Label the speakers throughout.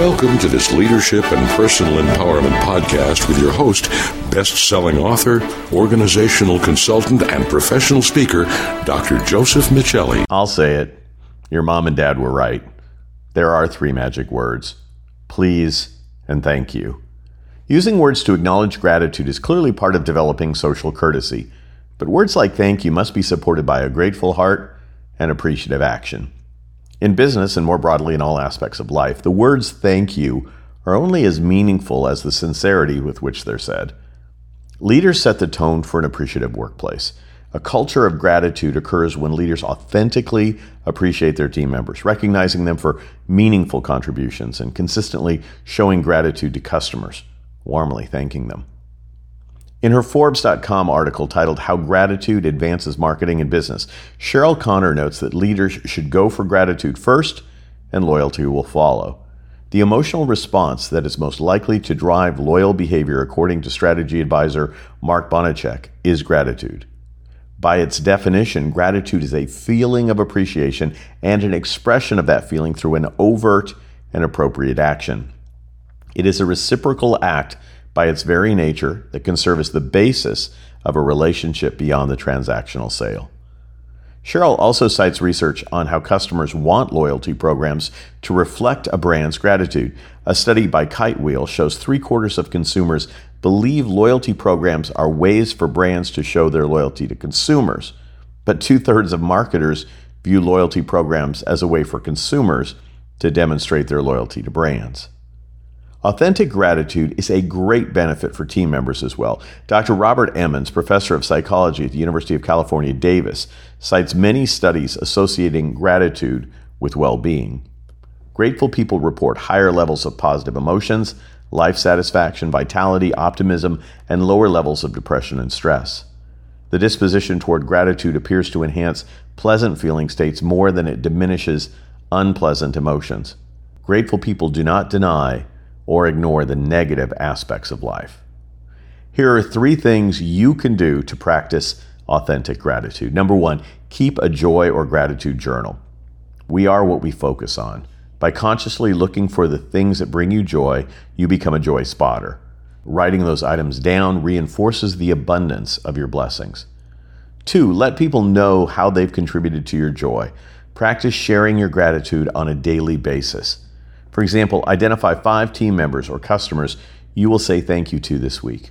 Speaker 1: Welcome to this leadership and personal empowerment podcast with your host, best selling author, organizational consultant, and professional speaker, Dr. Joseph Michelli.
Speaker 2: I'll say it. Your mom and dad were right. There are three magic words please and thank you. Using words to acknowledge gratitude is clearly part of developing social courtesy, but words like thank you must be supported by a grateful heart and appreciative action. In business and more broadly in all aspects of life, the words thank you are only as meaningful as the sincerity with which they're said. Leaders set the tone for an appreciative workplace. A culture of gratitude occurs when leaders authentically appreciate their team members, recognizing them for meaningful contributions and consistently showing gratitude to customers, warmly thanking them. In her Forbes.com article titled How Gratitude Advances Marketing and Business, Cheryl Conner notes that leaders should go for gratitude first and loyalty will follow. The emotional response that is most likely to drive loyal behavior, according to strategy advisor Mark Bonchek, is gratitude. By its definition, gratitude is a feeling of appreciation and an expression of that feeling through an overt and appropriate action. It is a reciprocal act by its very nature that can serve as the basis of a relationship beyond the transactional sale. Cheryl also cites research on how customers want loyalty programs to reflect a brand's gratitude. A study by Kitewheel shows three quarters of consumers believe loyalty programs are ways for brands to show their loyalty to consumers, but two thirds of marketers view loyalty programs as a way for consumers to demonstrate their loyalty to brands. Authentic gratitude is a great benefit for team members as well. Dr. Robert Emmons, professor of psychology at the University of California, Davis, cites many studies associating gratitude with well being. Grateful people report higher levels of positive emotions, life satisfaction, vitality, optimism, and lower levels of depression and stress. The disposition toward gratitude appears to enhance pleasant feeling states more than it diminishes unpleasant emotions. Grateful people do not deny or ignore the negative aspects of life. Here are three things you can do to practice authentic gratitude. Number one, keep a joy or gratitude journal. We are what we focus on. By consciously looking for the things that bring you joy, you become a joy spotter. Writing those items down reinforces the abundance of your blessings. Two, let people know how they've contributed to your joy. Practice sharing your gratitude on a daily basis. For example, identify five team members or customers you will say thank you to this week.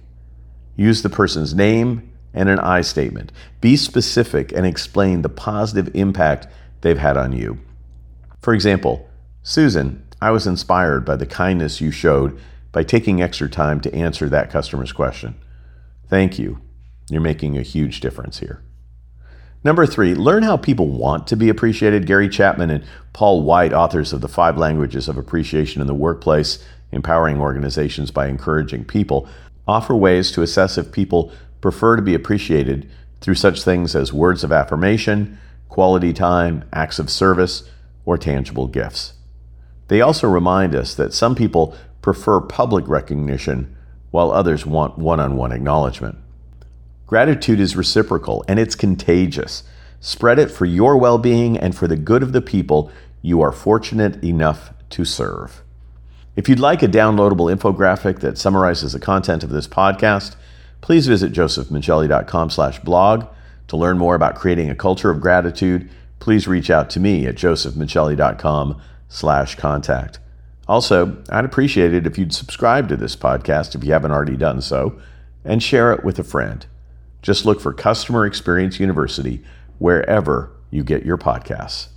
Speaker 2: Use the person's name and an I statement. Be specific and explain the positive impact they've had on you. For example, Susan, I was inspired by the kindness you showed by taking extra time to answer that customer's question. Thank you. You're making a huge difference here. Number three, learn how people want to be appreciated. Gary Chapman and Paul White, authors of The Five Languages of Appreciation in the Workplace, Empowering Organizations by Encouraging People, offer ways to assess if people prefer to be appreciated through such things as words of affirmation, quality time, acts of service, or tangible gifts. They also remind us that some people prefer public recognition while others want one on one acknowledgement. Gratitude is reciprocal and it's contagious. Spread it for your well being and for the good of the people you are fortunate enough to serve. If you'd like a downloadable infographic that summarizes the content of this podcast, please visit josephmichelli.com slash blog. To learn more about creating a culture of gratitude, please reach out to me at josephmichelli.com slash contact. Also, I'd appreciate it if you'd subscribe to this podcast if you haven't already done so, and share it with a friend. Just look for Customer Experience University wherever you get your podcasts.